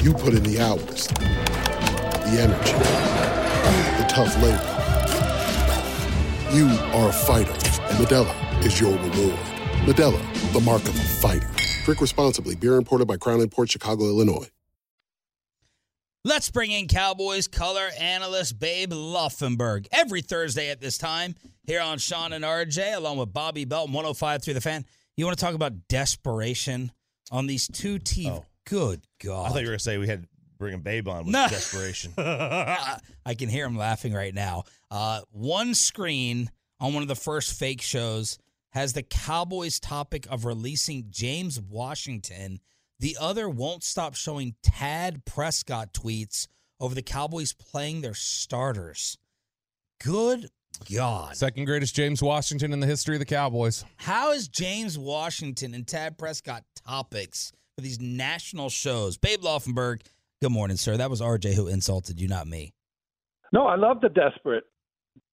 [SPEAKER 9] You put in the hours, the energy, the tough labor. You are a fighter, and Modelo is your reward. Modelo, the mark of a fighter. Drink responsibly. Beer imported by Crown Port Chicago, Illinois.
[SPEAKER 1] Let's bring in Cowboys color analyst Babe Laufenberg every Thursday at this time here on Sean and RJ, along with Bobby Belt, 105 through the fan. You want to talk about desperation on these two teams?
[SPEAKER 3] Oh.
[SPEAKER 1] Good God.
[SPEAKER 3] I thought you were going to say we had to bring a babe on with
[SPEAKER 1] No.
[SPEAKER 3] desperation. (laughs)
[SPEAKER 1] I can hear him laughing right now. Uh, one screen on one of the first fake shows has the Cowboys topic of releasing James Washington. The other won't stop showing Dak Prescott tweets over the Cowboys playing their starters. Good God.
[SPEAKER 4] Second greatest James Washington in the history of the Cowboys.
[SPEAKER 1] How is James Washington and Dak Prescott topics for these national shows? Babe Laufenberg, good morning, sir. That was RJ who insulted you, not me.
[SPEAKER 10] No, I love the desperate.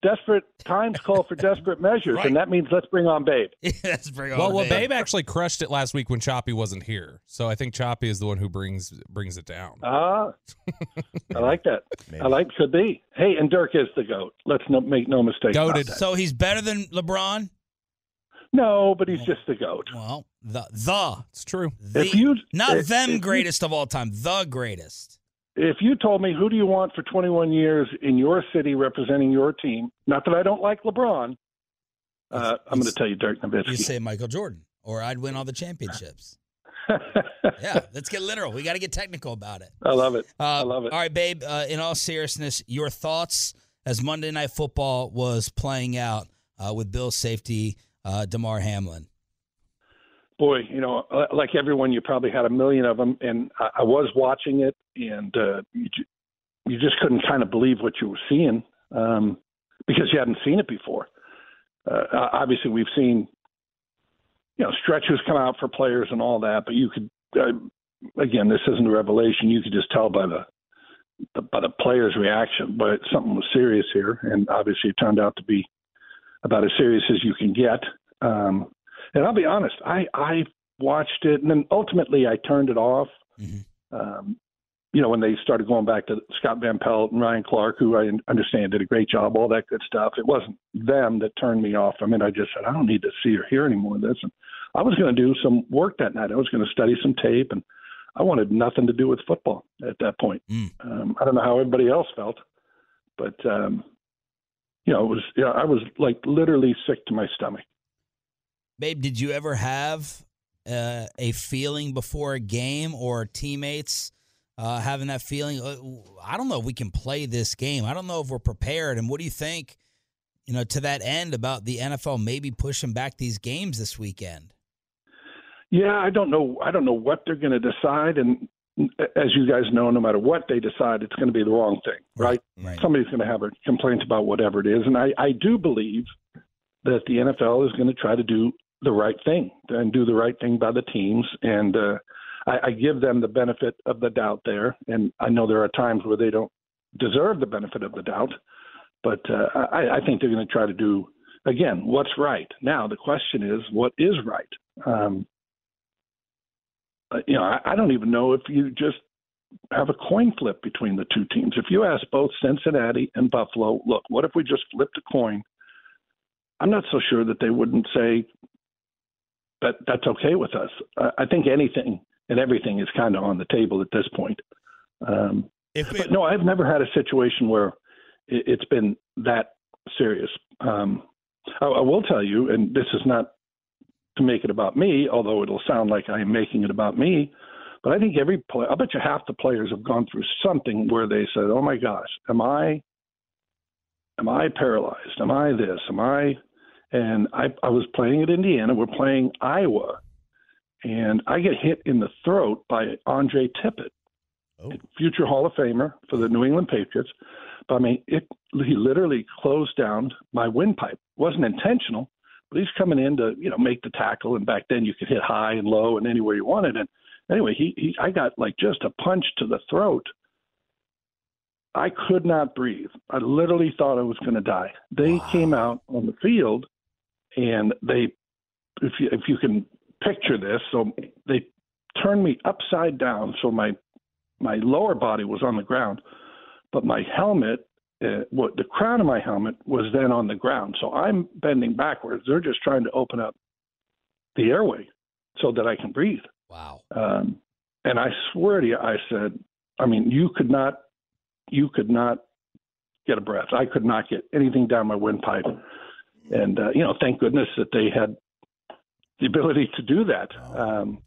[SPEAKER 10] Desperate times call for desperate measures, (laughs)
[SPEAKER 1] Right.
[SPEAKER 10] and that means let's bring on Babe. (laughs)
[SPEAKER 1] Let's bring on
[SPEAKER 4] Well, well, Babe actually crushed it last week when Choppy wasn't here. So I think Choppy is the one who brings brings it down.
[SPEAKER 10] Ah, I (laughs) like that. I like could be. Hey, and Dirk is the goat. Let's no, make no mistake about that.
[SPEAKER 1] So he's better than LeBron?
[SPEAKER 10] No, but he's just the goat.
[SPEAKER 1] Well, the the
[SPEAKER 4] it's true.
[SPEAKER 1] The,
[SPEAKER 10] If you-
[SPEAKER 1] not
[SPEAKER 10] if-
[SPEAKER 1] them
[SPEAKER 10] if you-
[SPEAKER 1] greatest of all time, the greatest.
[SPEAKER 10] If you told me who do you want for 21 years in your city representing your team, not that I don't like LeBron, uh, I'm going to tell you Dirk Nowitzki.
[SPEAKER 1] You say Michael Jordan, or I'd win all the championships. (laughs) yeah, let's get literal. We got to get technical about it.
[SPEAKER 10] I love it.
[SPEAKER 1] Uh,
[SPEAKER 10] I love it.
[SPEAKER 1] All right, babe. Uh, in all seriousness, your thoughts as Monday Night Football was playing out uh, with Bill's safety, uh, Damar Hamlin.
[SPEAKER 10] Boy, you know, uh, like everyone, you probably had a million of them, and I, I was watching it, and uh, you, you just couldn't kind of believe what you were seeing um, because you hadn't seen it before. Uh, obviously, we've seen, you know, stretchers come out for players and all that, but you could, uh, again, this isn't a revelation. You could just tell by the, the by the players' reaction, but something was serious here, and obviously, it turned out to be about as serious as you can get. Um, and I'll be honest, I I watched it, and then ultimately I turned it off. Um, you know, when they started going back to Scott Van Pelt and Ryan Clark, who I understand did a great job, all that good stuff. It wasn't them that turned me off. I mean, I just said I don't need to see or hear any more of this. And I was going to do some work that night. I was going to study some tape, and I wanted nothing to do with football at that point. Um, I don't know how everybody else felt, but um, you know, it was. You know, I was like literally sick to my stomach.
[SPEAKER 1] Babe, did you ever have uh, a feeling before a game or teammates uh, having that feeling? uh, I don't know if we can play this game. I don't know if we're prepared. And what do you think, you know, to that end about the NFL maybe pushing back these games this weekend?
[SPEAKER 10] Yeah, I don't know. I don't know what they're going to decide, and as you guys know, no matter what they decide, it's going to be the wrong thing, right? Somebody's going to have a complaint about whatever it is, and I, I do believe that the NFL is going to try to do the right thing and do the right thing by the teams, and uh, I, I give them the benefit of the doubt there, and I know there are times where they don't deserve the benefit of the doubt, but uh, I, I think they're going to try to do again what's right. Now the question is, what is right? Um, you know, I, I don't even know if you just have a coin flip between the two teams. If you ask both Cincinnati and Buffalo, look, what if we just flipped a coin? I'm not so sure that they wouldn't say that that's okay with us. I, think anything and everything is kind of on the table at this point. Um,
[SPEAKER 3] If
[SPEAKER 10] but no, I've never had a situation where it, it's been that serious. Um, I, I will tell you, and this is not to make it about me, although it'll sound like I am making it about me. But I think every player, I bet you half the players have gone through something where they said, "Oh my gosh, am I, am I paralyzed? Am I this? Am I?" And I, I was playing at Indiana. We're playing Iowa, and I get hit in the throat by Andre Tippett,
[SPEAKER 3] oh.
[SPEAKER 10] future Hall of Famer for the New England Patriots. But I mean, it he literally closed down my windpipe. It wasn't intentional, but he's coming in to you know make the tackle. And back then you could hit high and low and anywhere you wanted. And anyway, he, he I got like just a punch to the throat. I could not breathe. I literally thought I was going to die. They wow. came out on the field, and they, if you if you can picture this, so they turned me upside down, so my my lower body was on the ground, but my helmet, uh, what the crown of my helmet was then on the ground. So I'm bending backwards. They're just trying to open up the airway so that I can breathe.
[SPEAKER 1] Wow.
[SPEAKER 10] Um, and I swear to you, I said, I mean, you could not, you could not get a breath. I could not get anything down my windpipe. And uh, you know, thank goodness that they had the ability to do that. Um,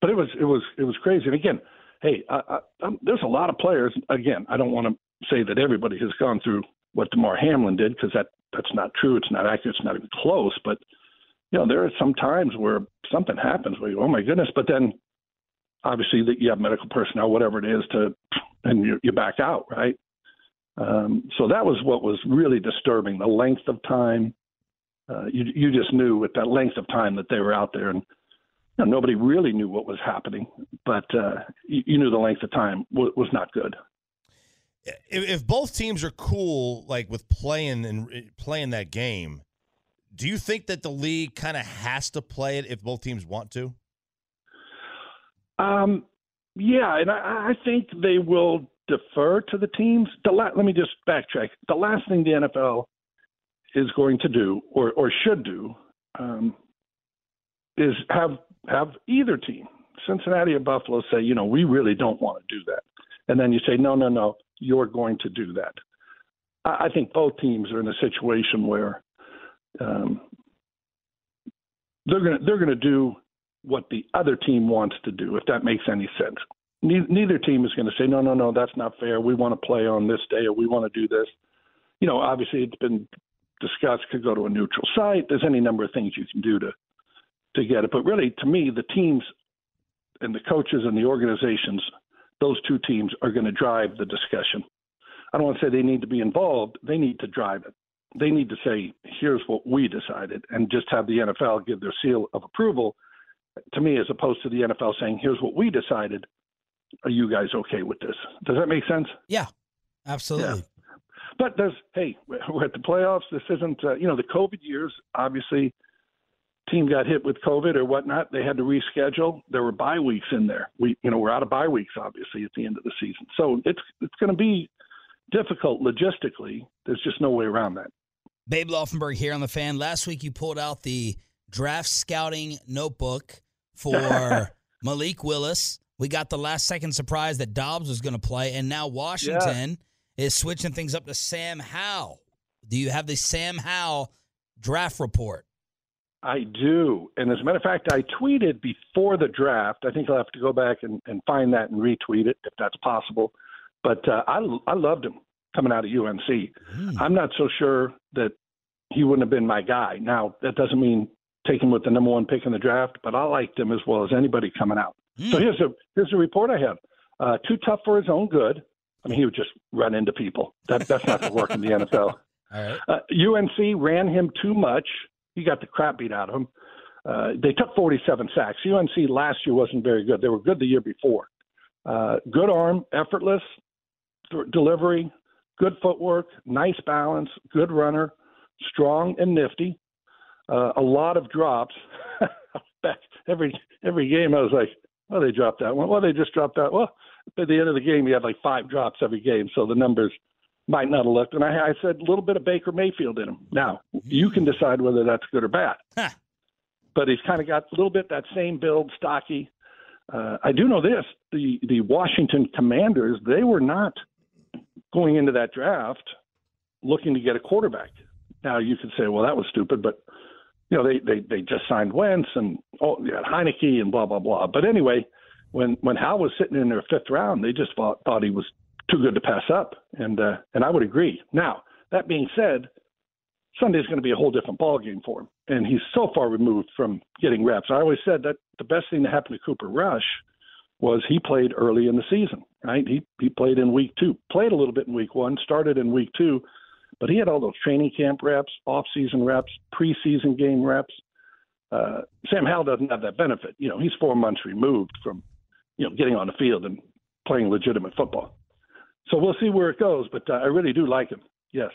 [SPEAKER 10] but it was it was it was crazy. And again, hey, I, I, there's a lot of players. Again, I don't want to say that everybody has gone through what Damar Hamlin did because that that's not true. It's not accurate. It's not even close. But you know, there are some times where something happens where you, oh my goodness, but then obviously that you have medical personnel, whatever it is, to and you, you back out, right? Um, so that was what was really disturbing. The length of time. Uh, you you just knew with that length of time that they were out there, and you know, nobody really knew what was happening, but uh, you, you, knew the length of time w- was not good.
[SPEAKER 3] If, if both teams are cool, like with playing and playing that game, do you think that the league kind of has to play it if both teams want to?
[SPEAKER 10] Um, yeah, and I, I think they will defer to the teams. The la- let me just backtrack. The last thing the NFL is going to do, or or should do, um, is have have either team, Cincinnati or Buffalo, say, you know, we really don't want to do that, and then you say, no, no, no, you're going to do that. I, I think both teams are in a situation where um, they're going to they're going to do what the other team wants to do, if that makes any sense. Neither, neither team is going to say, no, no, no, that's not fair. We want to play on this day, or we want to do this. You know, obviously, it's been discussed. Could go to a neutral site. There's any number of things you can do to to get it. But really, to me, the teams and the coaches and the organizations, those two teams are going to drive the discussion. I don't want to say they need to be involved. They need to drive it they need to say, here's what we decided, and just have the NFL give their seal of approval to me, as opposed to the NFL saying, here's what we decided. Are you guys okay with this? Does that make sense?
[SPEAKER 1] Yeah, absolutely.
[SPEAKER 10] Yeah. But there's, hey, we're at the playoffs. This isn't, uh, you know, the COVID years, obviously, team got hit with COVID or whatnot. They had to reschedule. There were bye weeks in there. We, you know, we're out of bye weeks, obviously, at the end of the season. So it's, it's going to be difficult logistically. There's just no way around that.
[SPEAKER 1] Babe Laufenberg here on the fan. Last week you pulled out the draft scouting notebook for (laughs) Malik Willis. We got the last second surprise that Dobbs was going to play, and now Washington yeah. is switching things up to Sam Howell. Do you have the Sam Howell draft report?
[SPEAKER 10] I do. And as a matter of fact, I tweeted before the draft. I think I'll have to go back and, and find that and retweet it if that's possible. But uh, I, I loved him coming out of UNC. Mm. I'm not so sure that he wouldn't have been my guy. Now, that doesn't mean take him with the number one pick in the draft, but I liked him as well as anybody coming out. Mm. So here's a here's a report I have. Uh, too tough for his own good. I mean, he would just run into people. That that's not going to work in the (laughs) NFL.
[SPEAKER 1] All right.
[SPEAKER 10] Uh, UNC ran him too much. He got the crap beat out of him. Uh, they took 47 sacks. UNC last year wasn't very good. They were good the year before. Uh, good arm, effortless th- delivery, good footwork, nice balance, good runner, strong and nifty. Uh, a lot of drops. (laughs) Back every every game, I was like, "Well, they dropped that one. Well, they just dropped that." Well, at the end of the game, he had like five drops every game, so the numbers might not have looked. And I, I said a little bit of Baker Mayfield in him. Now you can decide whether that's good or bad.
[SPEAKER 1] Huh.
[SPEAKER 10] But he's kind of got a little bit that same build, stocky. Uh, I do know this: the the Washington Commanders they were not going into that draft looking to get a quarterback. Now you could say, well, that was stupid, but you know they they they just signed Wentz and oh, got Heinicke and blah blah blah. But anyway, when when Howell was sitting in their fifth round, they just thought thought he was too good to pass up, and uh, and I would agree. Now that being said, Sunday's going to be a whole different ballgame for him, and he's so far removed from getting reps. I always said that the best thing that happened to Cooper Rush was he played early in the season. Right, he he played in week two, played a little bit in week one, started in week two, but he had all those training camp reps, off-season reps, preseason game reps. Uh, Sam Howell doesn't have that benefit. You know, he's four months removed from, you know, getting on the field and playing legitimate football. So we'll see where it goes, but uh, I really do like him. Yes.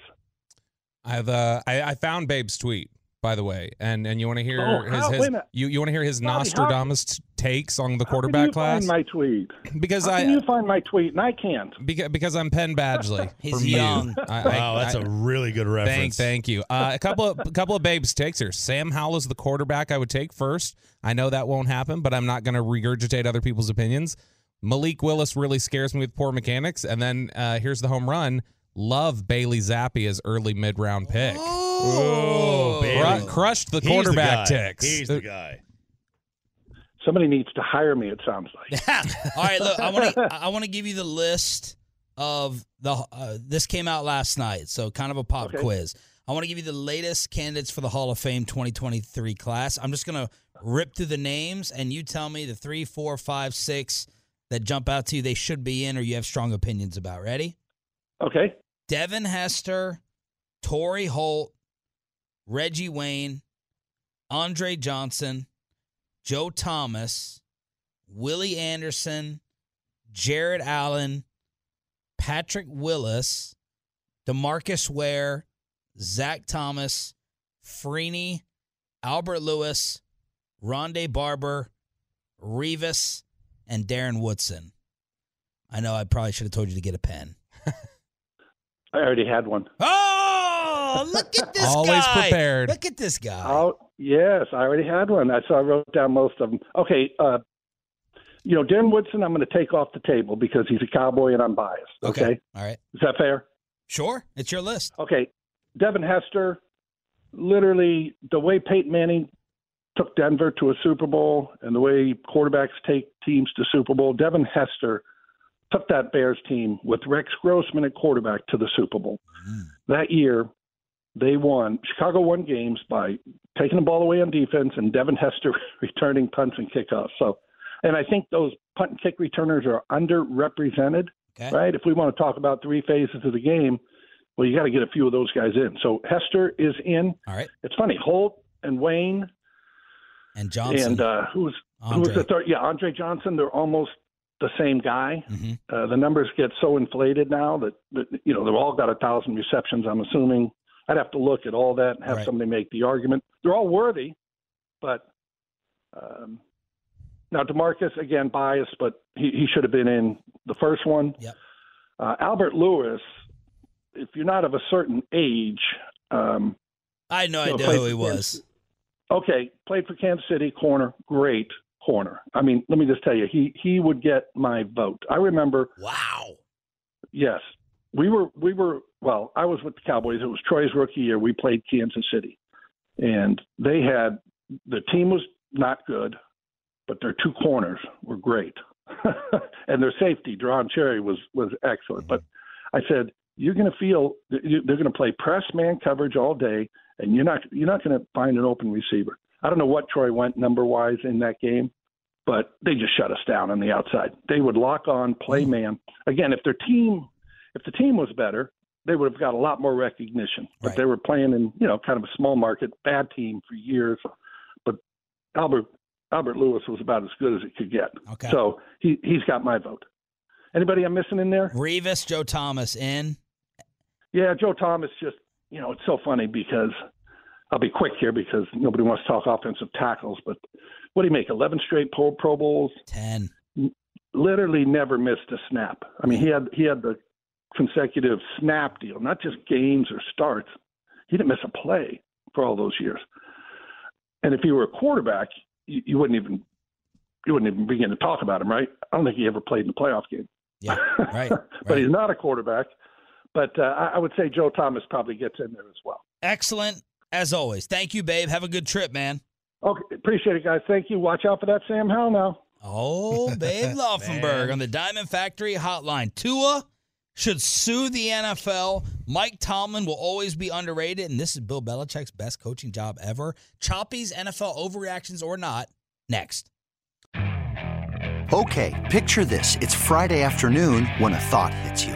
[SPEAKER 4] I've uh, I, I found Babe's tweet by the way, and and you want to hear
[SPEAKER 10] Oh,
[SPEAKER 4] his,
[SPEAKER 10] how-
[SPEAKER 4] his
[SPEAKER 10] wait a minute.
[SPEAKER 4] you you want to hear his
[SPEAKER 10] Bobby,
[SPEAKER 4] Nostradamus t- takes on the
[SPEAKER 10] How can
[SPEAKER 4] quarterback
[SPEAKER 10] you
[SPEAKER 4] class
[SPEAKER 10] Find my tweet.
[SPEAKER 4] because
[SPEAKER 10] How
[SPEAKER 4] I
[SPEAKER 10] can you find my tweet and I can't?
[SPEAKER 4] because, because I'm Penn Badgley. (laughs)
[SPEAKER 1] He's
[SPEAKER 4] from
[SPEAKER 1] young.
[SPEAKER 4] You. I,
[SPEAKER 3] Wow, that's a really good
[SPEAKER 4] Thank,
[SPEAKER 3] reference.
[SPEAKER 4] thank you. Uh, a couple of a (laughs) couple of babes takes here. Sam Howell is the quarterback I would take first. I know that won't happen, but I'm not going to regurgitate other people's opinions. Malik Willis really scares me with poor mechanics, and then uh, here's the home run. Love Bailey Zappe as early mid round pick.
[SPEAKER 3] Oh,
[SPEAKER 4] Cru- crushed the
[SPEAKER 3] He's the
[SPEAKER 4] quarterback
[SPEAKER 3] guy.
[SPEAKER 4] ticks.
[SPEAKER 3] He's the guy.
[SPEAKER 10] Somebody needs to hire me. It sounds like. (laughs)
[SPEAKER 1] All right, look, I want to I want to give you the list of the uh, this came out last night, so kind of a pop
[SPEAKER 10] Okay.
[SPEAKER 1] quiz. I want to give you the latest candidates for the Hall of Fame 2023 class. I'm just gonna rip through the names, and you tell me the three, four, five, six that jump out to you. They should be in, or you have strong opinions about. Ready?
[SPEAKER 10] Okay.
[SPEAKER 1] Devin Hester, Torry Holt, Reggie Wayne, Andre Johnson, Joe Thomas, Willie Anderson, Jared Allen, Patrick Willis, DeMarcus Ware, Zach Thomas, Freeney, Albert Lewis, Rondé Barber, Revis, and Darren Woodson. I know I probably should have told you to get a pen. (laughs)
[SPEAKER 10] I already had one.
[SPEAKER 1] Oh, look at (laughs) this
[SPEAKER 4] Always
[SPEAKER 1] guy.
[SPEAKER 4] prepared.
[SPEAKER 1] Look at this guy.
[SPEAKER 10] Oh, yes, I already had one. I so I wrote down most of them. Okay, uh, you know, Darren Woodson, I'm going to take off the table because he's a cowboy and I'm biased. Okay,
[SPEAKER 1] All right.
[SPEAKER 10] is that fair?
[SPEAKER 1] Sure. It's your list.
[SPEAKER 10] Okay, Devin Hester, literally the way Peyton Manning took Denver to a Super Bowl and the way quarterbacks take teams to Super Bowl, Devin Hester took that Bears team with Rex Grossman at quarterback to the Super Bowl. That year, they won. Chicago won games by taking the ball away on defense and Devin Hester (laughs) returning punts and kickoffs. So, and I think those punt and kick returners are underrepresented,
[SPEAKER 1] Okay.
[SPEAKER 10] right? If we want to talk about three phases of the game, well, you got to get a few of those guys in. So Hester is in.
[SPEAKER 1] All right.
[SPEAKER 10] It's funny, Holt and Wayne
[SPEAKER 1] And Johnson.
[SPEAKER 10] and uh, who was who was the third? Yeah, Andre Johnson. They're almost the same guy.
[SPEAKER 1] Mhm.
[SPEAKER 10] Uh, the numbers get so inflated now that, that you know they've all got a thousand receptions. I'm assuming. I'd have to look at all that and have
[SPEAKER 1] Right.
[SPEAKER 10] somebody make the argument. They're all worthy, but um, now DeMarcus again biased, but he, he should have been in the first one.
[SPEAKER 1] Yep.
[SPEAKER 10] Uh, Albert Lewis, if you're not of a certain age, um,
[SPEAKER 1] I had no idea who he was.
[SPEAKER 10] Okay, played for Kansas City, corner, great corner. I mean, let me just tell you, he he would get my vote. I remember.
[SPEAKER 1] Wow.
[SPEAKER 10] Yes, we were we were. Well, I was with the Cowboys. It was Troy's rookie year. We played Kansas City, and they had the team was not good, but their two corners were great, (laughs) and their safety, Deron Cherry, was was excellent. But I said, you're going to feel they're going to play press man coverage all day, and you're not you're not going to find an open receiver. I don't know what Troy went number wise in that game, but they just shut us down on the outside. They would lock on, play man. Again, if their team if the team was better, they would have got a lot more recognition. But
[SPEAKER 1] Right.
[SPEAKER 10] they were playing in you know kind of a small market, bad team for years. But Albert Albert Lewis was about as good as it could get.
[SPEAKER 1] Okay.
[SPEAKER 10] So he he's got my vote. Anybody I'm missing in there?
[SPEAKER 1] Revis, Joe Thomas in.
[SPEAKER 10] Yeah, Joe Thomas just, you know, it's so funny because I'll be quick here because nobody wants to talk offensive tackles, but what do you make? 11 straight Pro, Pro Bowls?
[SPEAKER 1] 10.
[SPEAKER 10] Literally never missed a snap. I mean, he had he had the consecutive snap deal, not just games or starts. He didn't miss a play for all those years. And if he were a quarterback, you, you wouldn't even you wouldn't even begin to talk about him, right? I don't think he ever played in the playoff game.
[SPEAKER 1] Yeah, (laughs) right.
[SPEAKER 10] but
[SPEAKER 1] right.
[SPEAKER 10] he's not a quarterback. But uh, I, I would say Joe Thomas probably gets in there as well.
[SPEAKER 1] Excellent as always. Thank you, babe. Have a good trip, man.
[SPEAKER 10] Okay, appreciate it, guys. Thank you. Watch out for that Sam Howell now.
[SPEAKER 1] Oh, (laughs) Babe Laufenberg on the Diamond Factory hotline. Tua should sue the NFL. Mike Tomlin will always be underrated, and this is Bill Belichick's best coaching job ever. Choppy's NFL overreactions or not, next.
[SPEAKER 5] Okay, picture this. It's Friday afternoon when a thought hits you.